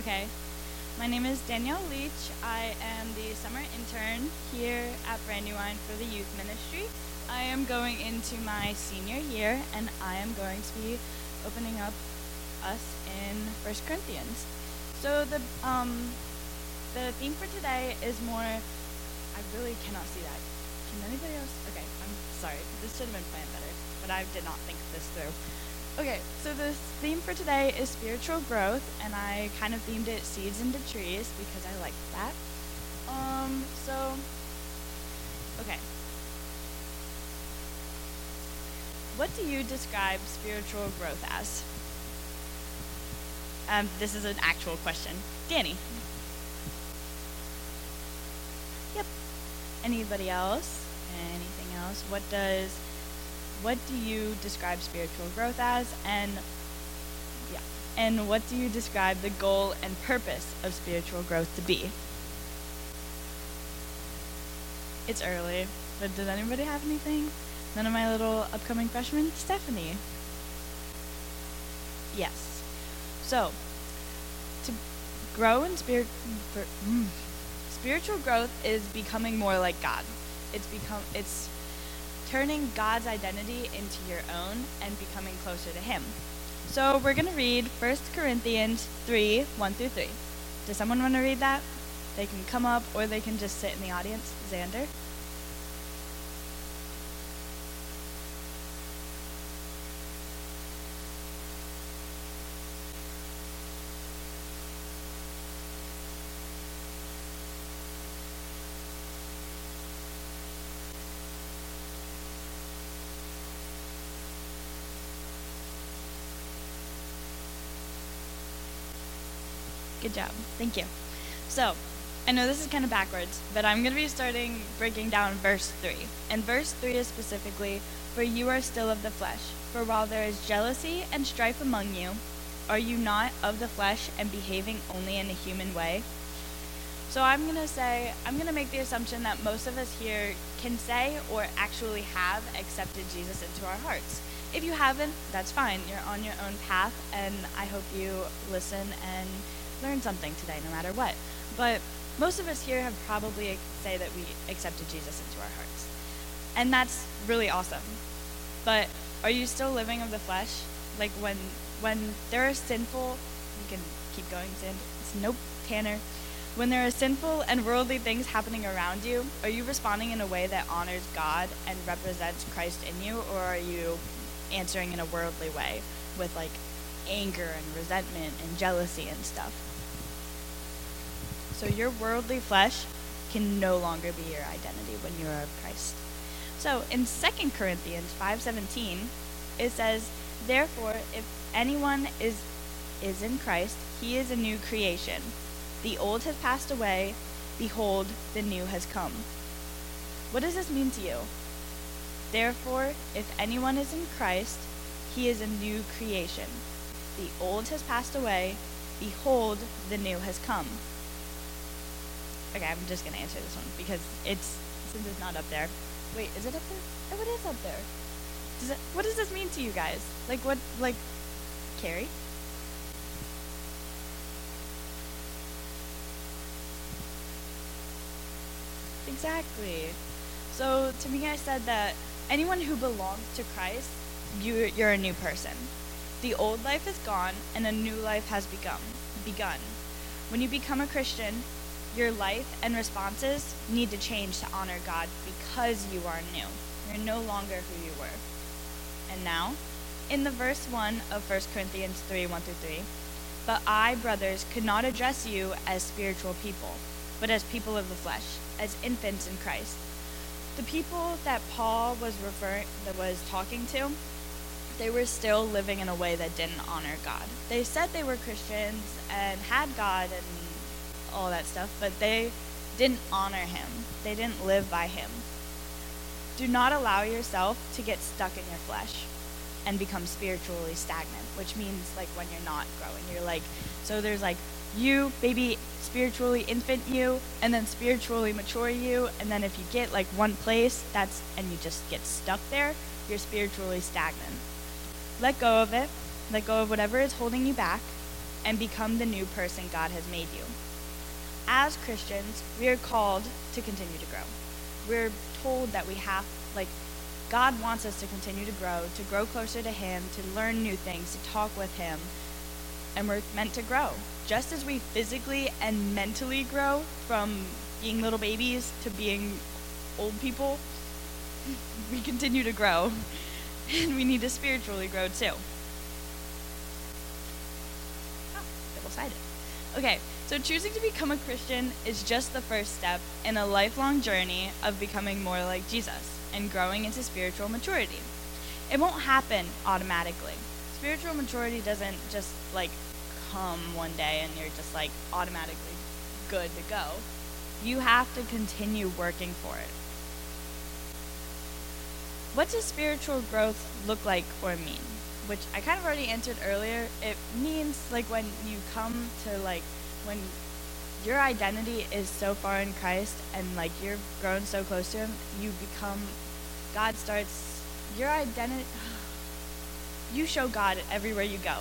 Okay. My name is Danielle Leach. I am the summer intern here at Brandywine for the youth ministry. I am going into my senior year and I am going to be opening up us in First Corinthians. So the um the theme for today is more I really cannot see that. Can anybody else? Okay, I'm sorry. This should have been planned better, but I did not think this through. Okay, so the theme for today is spiritual growth, and I kind of themed it seeds into trees because I like that. Um, so, okay. What do you describe spiritual growth as? Um, this is an actual question. Danny. Yep. Anybody else? Anything else? What does what do you describe spiritual growth as? And yeah and what do you describe the goal and purpose of spiritual growth to be? It's early but does anybody have anything? None of my little upcoming freshmen? Stephanie. Yes. So to grow in spirit mm, spiritual growth is becoming more like god. It's become it's turning God's identity into your own and becoming closer to Him. So we're going to read 1 Corinthians 3 1 through 3. Does someone want to read that? They can come up or they can just sit in the audience. Xander? Good job. Thank you. So, I know this is kind of backwards, but I'm going to be starting breaking down verse 3. And verse 3 is specifically, For you are still of the flesh. For while there is jealousy and strife among you, are you not of the flesh and behaving only in a human way? So I'm going to say, I'm going to make the assumption that most of us here can say or actually have accepted Jesus into our hearts. If you haven't, that's fine. You're on your own path, and I hope you listen and learn something today, no matter what. But most of us here have probably say that we accepted Jesus into our hearts. And that's really awesome. But are you still living of the flesh? Like when when there are sinful you can keep going, Sin. It's nope, Tanner. When there are sinful and worldly things happening around you, are you responding in a way that honors God and represents Christ in you, or are you answering in a worldly way with like anger and resentment and jealousy and stuff? So your worldly flesh can no longer be your identity when you are of Christ. So in 2 Corinthians 5:17, it says, "Therefore, if anyone is is in Christ, he is a new creation. The old has passed away; behold, the new has come." What does this mean to you? Therefore, if anyone is in Christ, he is a new creation. The old has passed away; behold, the new has come. Okay, I'm just gonna answer this one because it's since it's not up there. Wait, is it up there? Oh, it is up there. Does it, what does this mean to you guys? Like what? Like, Carrie? Exactly. So to me, I said that anyone who belongs to Christ, you you're a new person. The old life is gone, and a new life has begun. Begun. When you become a Christian, your life and responses need to change to honor God because you are new. You're no longer who you were. And now, in the verse 1 of 1 Corinthians 3 1 through 3, but I, brothers, could not address you as spiritual people, but as people of the flesh, as infants in Christ. The people that Paul was referring that was talking to, they were still living in a way that didn't honor God. They said they were Christians and had God and all that stuff, but they didn't honor him. They didn't live by him. Do not allow yourself to get stuck in your flesh and become spiritually stagnant, which means like when you're not growing. You're like, so there's like you, baby, spiritually infant you, and then spiritually mature you, and then if you get like one place, that's, and you just get stuck there, you're spiritually stagnant. Let go of it. Let go of whatever is holding you back and become the new person God has made you. As Christians, we are called to continue to grow. We're told that we have, like, God wants us to continue to grow, to grow closer to Him, to learn new things, to talk with Him, and we're meant to grow. Just as we physically and mentally grow from being little babies to being old people, we continue to grow. And we need to spiritually grow too. Ah, oh, double sided. Okay, so choosing to become a Christian is just the first step in a lifelong journey of becoming more like Jesus and growing into spiritual maturity. It won't happen automatically. Spiritual maturity doesn't just like come one day and you're just like automatically good to go. You have to continue working for it. What does spiritual growth look like or mean? Which I kind of already answered earlier. It means like when you come to like when your identity is so far in Christ and like you're grown so close to him, you become God starts your identity you show God everywhere you go.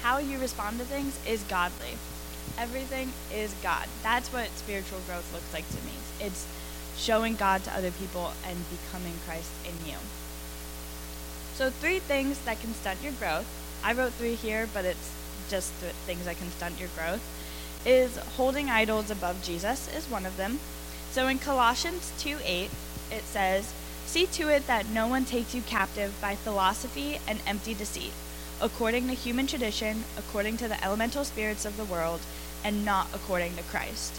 How you respond to things is godly. Everything is God. That's what spiritual growth looks like to me. It's showing God to other people and becoming Christ in you. So, three things that can stunt your growth. I wrote three here, but it's just the things that can stunt your growth. Is holding idols above Jesus is one of them. So in Colossians 2 8, it says, See to it that no one takes you captive by philosophy and empty deceit, according to human tradition, according to the elemental spirits of the world, and not according to Christ.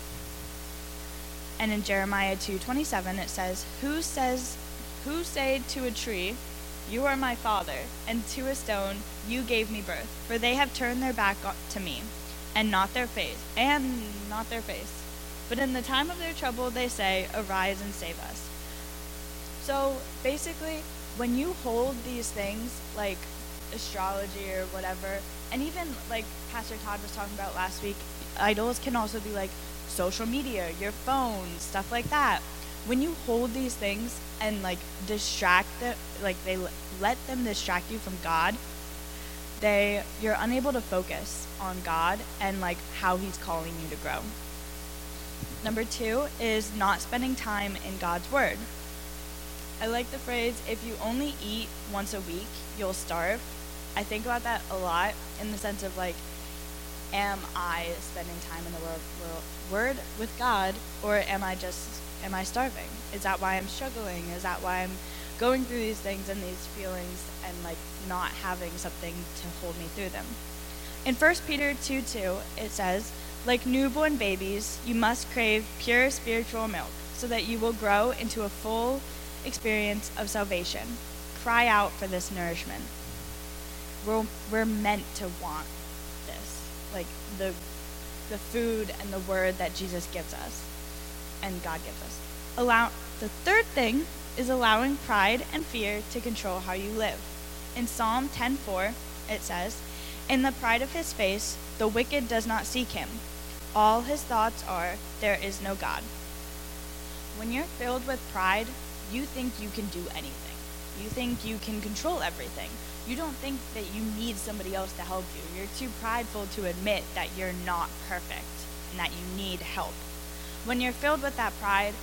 And in Jeremiah 2:27 it says, "Who says who say to a tree, you are my father, and to a stone, you gave me birth, for they have turned their back to me, and not their face, and not their face. But in the time of their trouble they say, arise and save us." So, basically, when you hold these things like astrology or whatever, and even like Pastor Todd was talking about last week, idols can also be like social media, your phone, stuff like that. When you hold these things and like distract them, like they let them distract you from God, they you're unable to focus on God and like how He's calling you to grow. Number two is not spending time in God's Word. I like the phrase, if you only eat once a week, you'll starve. I think about that a lot in the sense of like, am I spending time in the world, word with God, or am I just am I starving? Is that why I'm struggling? Is that why I'm going through these things and these feelings and like not having something to hold me through them? In 1 Peter 2 2, it says, Like newborn babies, you must crave pure spiritual milk, so that you will grow into a full experience of salvation. Cry out for this nourishment. We're, we're meant to want this, like the the food and the word that Jesus gives us and God gives us. Allow the third thing is allowing pride and fear to control how you live. In Psalm 10:4, it says, "In the pride of his face, the wicked does not seek him. All his thoughts are, there is no God." When you're filled with pride, you think you can do anything. You think you can control everything you don't think that you need somebody else to help you. You're too prideful to admit that you're not perfect and that you need help. When you're filled with that pride,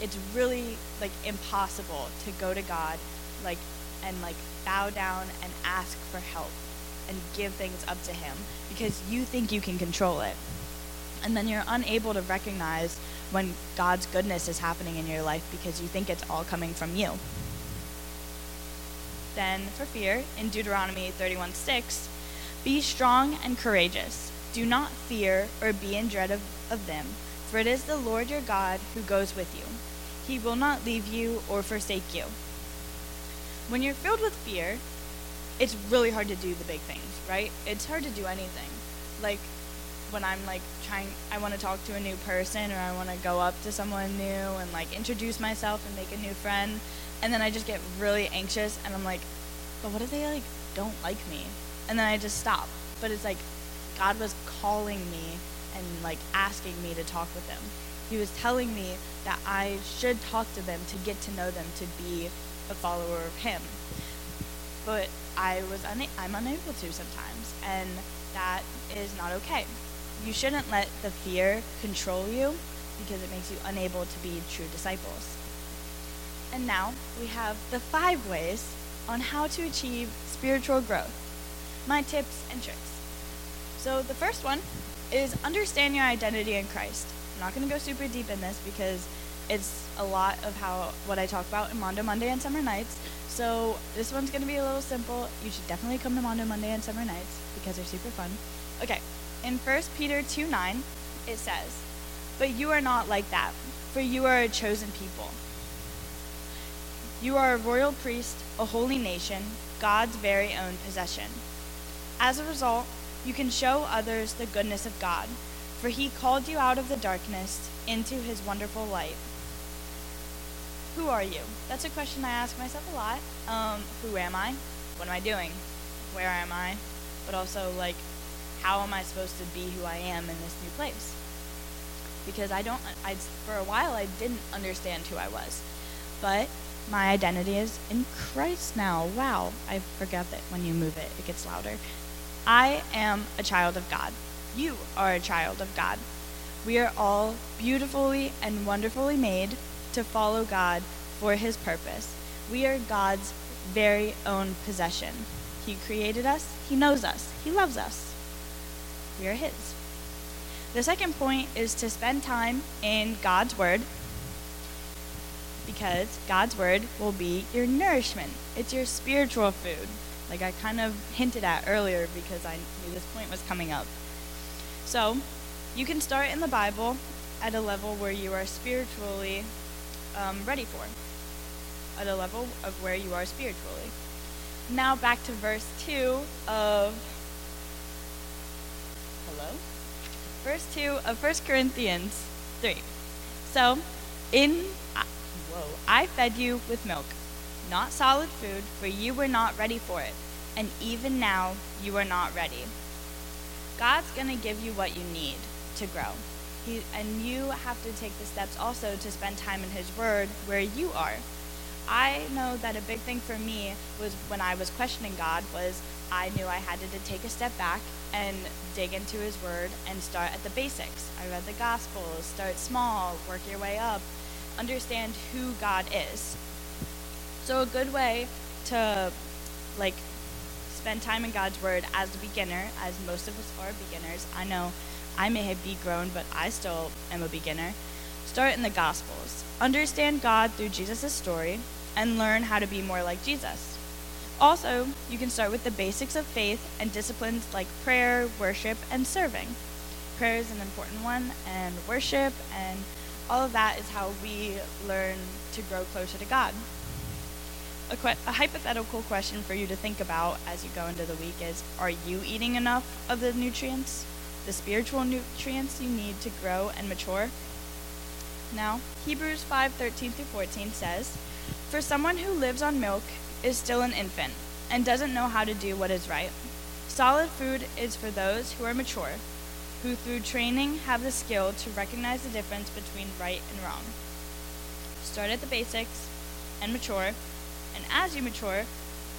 it's really like impossible to go to God like and like bow down and ask for help and give things up to him because you think you can control it. And then you're unable to recognize when God's goodness is happening in your life because you think it's all coming from you then for fear in Deuteronomy 31 6, Be strong and courageous. Do not fear or be in dread of, of them, for it is the Lord your God who goes with you. He will not leave you or forsake you. When you're filled with fear, it's really hard to do the big things, right? It's hard to do anything. Like when I'm like trying, I want to talk to a new person or I want to go up to someone new and like introduce myself and make a new friend and then I just get really anxious and I'm like, but what if they like don't like me? And then I just stop. But it's like God was calling me and like asking me to talk with them. He was telling me that I should talk to them to get to know them to be a follower of him. But I was una- I'm unable to sometimes. and that is not okay. You shouldn't let the fear control you because it makes you unable to be true disciples. And now we have the five ways on how to achieve spiritual growth. My tips and tricks. So the first one is understand your identity in Christ. I'm not going to go super deep in this because it's a lot of how what I talk about in Mondo Monday and Summer Nights. So this one's going to be a little simple. You should definitely come to Mondo Monday and Summer Nights because they're super fun. Okay, in 1 Peter 2 9, it says, But you are not like that, for you are a chosen people. You are a royal priest, a holy nation, God's very own possession. As a result, you can show others the goodness of God, for he called you out of the darkness into his wonderful light. Who are you? That's a question I ask myself a lot. Um, who am I? What am I doing? Where am I? But also, like, how am I supposed to be who I am in this new place? Because I don't, I, for a while, I didn't understand who I was. But my identity is in Christ now. Wow. I forget that when you move it, it gets louder. I am a child of God. You are a child of God. We are all beautifully and wonderfully made to follow God for his purpose. We are God's very own possession. He created us, he knows us, he loves us. We are his. The second point is to spend time in God's word because God's word will be your nourishment. It's your spiritual food like I kind of hinted at earlier because I knew this point was coming up. So, you can start in the Bible at a level where you are spiritually um, ready for, at a level of where you are spiritually. Now, back to verse 2 of. Hello? Verse 2 of 1 Corinthians 3. So, in. Whoa, I fed you with milk not solid food, for you were not ready for it, and even now you are not ready. God's going to give you what you need to grow. He, and you have to take the steps also to spend time in His Word where you are. I know that a big thing for me was when I was questioning God was I knew I had to, to take a step back and dig into His Word and start at the basics. I read the Gospels, start small, work your way up, understand who God is. So a good way to like spend time in God's word as a beginner, as most of us are beginners. I know I may have be grown, but I still am a beginner. Start in the Gospels. Understand God through Jesus' story and learn how to be more like Jesus. Also, you can start with the basics of faith and disciplines like prayer, worship, and serving. Prayer is an important one, and worship, and all of that is how we learn to grow closer to God a, que- a hypothetical question for you to think about as you go into the week is Are you eating enough of the nutrients, the spiritual nutrients you need to grow and mature? Now, Hebrews 5 13 through 14 says, For someone who lives on milk is still an infant and doesn't know how to do what is right. Solid food is for those who are mature, who through training have the skill to recognize the difference between right and wrong. Start at the basics and mature and as you mature,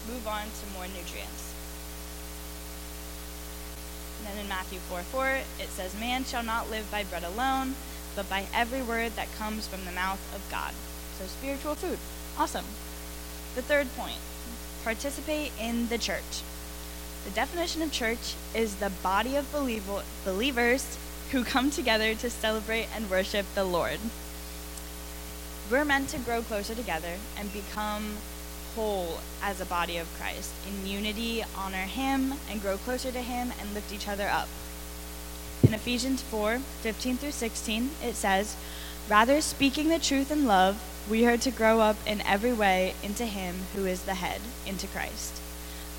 move on to more nutrients. And then in Matthew 4 4, it says, Man shall not live by bread alone, but by every word that comes from the mouth of God. So, spiritual food. Awesome. The third point participate in the church. The definition of church is the body of believer, believers who come together to celebrate and worship the Lord. We're meant to grow closer together and become whole as a body of Christ. In unity, honor Him and grow closer to Him and lift each other up. In Ephesians 4 15 through 16, it says, Rather, speaking the truth in love, we are to grow up in every way into Him who is the head, into Christ,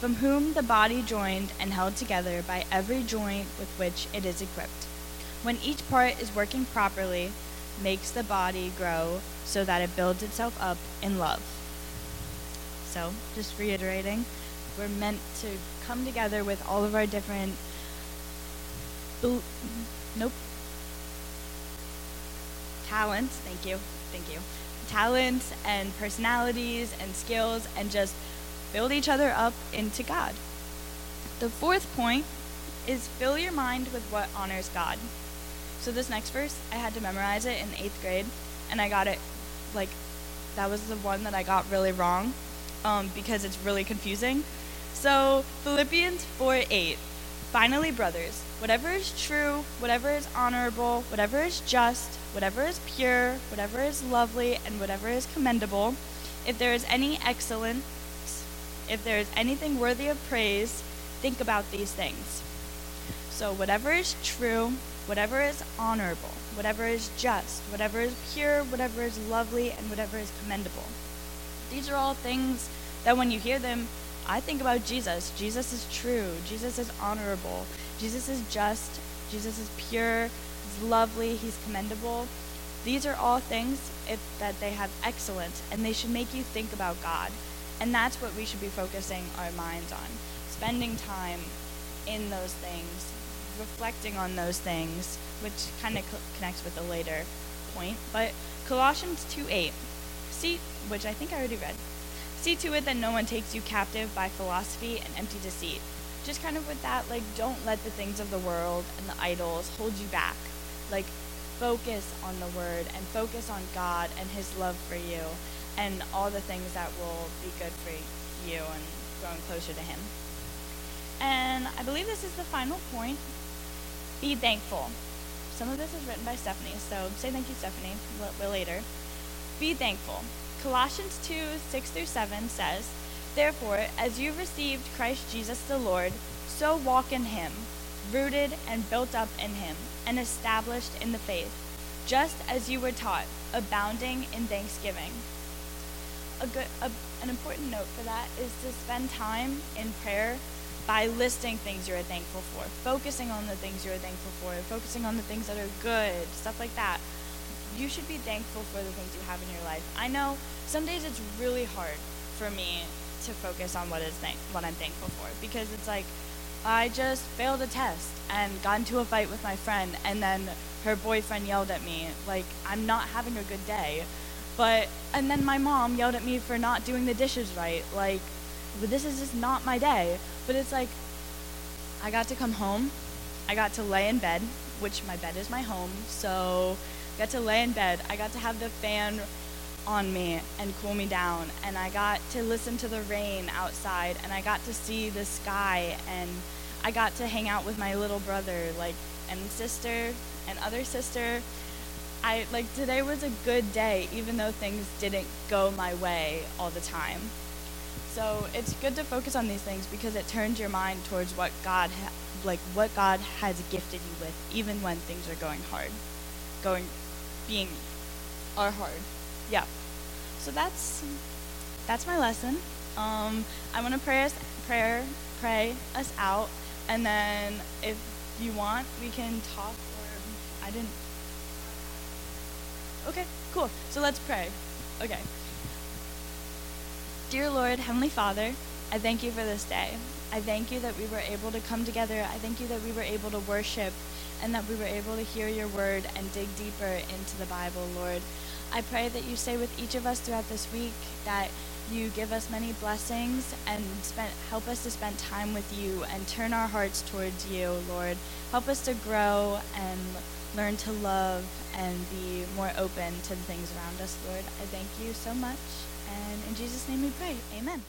from whom the body joined and held together by every joint with which it is equipped. When each part is working properly, makes the body grow so that it builds itself up in love. So, just reiterating, we're meant to come together with all of our different. nope. Talents, thank you, thank you. Talents and personalities and skills and just build each other up into God. The fourth point is fill your mind with what honors God. So this next verse, I had to memorize it in eighth grade, and I got it like that was the one that I got really wrong um, because it's really confusing. So Philippians 4 8. Finally, brothers, whatever is true, whatever is honorable, whatever is just, whatever is pure, whatever is lovely, and whatever is commendable, if there is any excellence, if there is anything worthy of praise, think about these things. So, whatever is true, whatever is honorable, whatever is just, whatever is pure, whatever is lovely, and whatever is commendable. These are all things that when you hear them, I think about Jesus. Jesus is true. Jesus is honorable. Jesus is just. Jesus is pure. He's lovely. He's commendable. These are all things if, that they have excellence, and they should make you think about God. And that's what we should be focusing our minds on. Spending time in those things, reflecting on those things, which kind of co- connects with the later point. But Colossians 2 8, see, which I think I already read. See to it that no one takes you captive by philosophy and empty deceit. Just kind of with that, like, don't let the things of the world and the idols hold you back. Like, focus on the Word and focus on God and His love for you and all the things that will be good for you and growing closer to Him. And I believe this is the final point. Be thankful. Some of this is written by Stephanie, so say thank you, Stephanie, bit later. Be thankful. Colossians 2 6 through 7 says, Therefore, as you received Christ Jesus the Lord, so walk in him, rooted and built up in him, and established in the faith, just as you were taught, abounding in thanksgiving. A good, a, an important note for that is to spend time in prayer by listing things you're thankful for, focusing on the things you're thankful for, focusing on the things that are good, stuff like that. You should be thankful for the things you have in your life. I know some days it's really hard for me to focus on what is what I'm thankful for because it's like I just failed a test and got into a fight with my friend and then her boyfriend yelled at me like I'm not having a good day. But and then my mom yelled at me for not doing the dishes right. Like this is just not my day. But it's like I got to come home. I got to lay in bed, which my bed is my home. So got to lay in bed. I got to have the fan on me and cool me down. And I got to listen to the rain outside and I got to see the sky and I got to hang out with my little brother, like and sister and other sister. I like today was a good day even though things didn't go my way all the time. So it's good to focus on these things because it turns your mind towards what God ha- like what God has gifted you with even when things are going hard. Going being are hard. Yeah. So that's that's my lesson. Um, I want to pray us prayer pray us out, and then if you want, we can talk. Or I didn't. Okay, cool. So let's pray. Okay. Dear Lord, Heavenly Father, I thank you for this day. I thank you that we were able to come together. I thank you that we were able to worship and that we were able to hear your word and dig deeper into the Bible, Lord. I pray that you stay with each of us throughout this week, that you give us many blessings and spend, help us to spend time with you and turn our hearts towards you, Lord. Help us to grow and learn to love and be more open to the things around us, Lord. I thank you so much. And in Jesus' name we pray. Amen.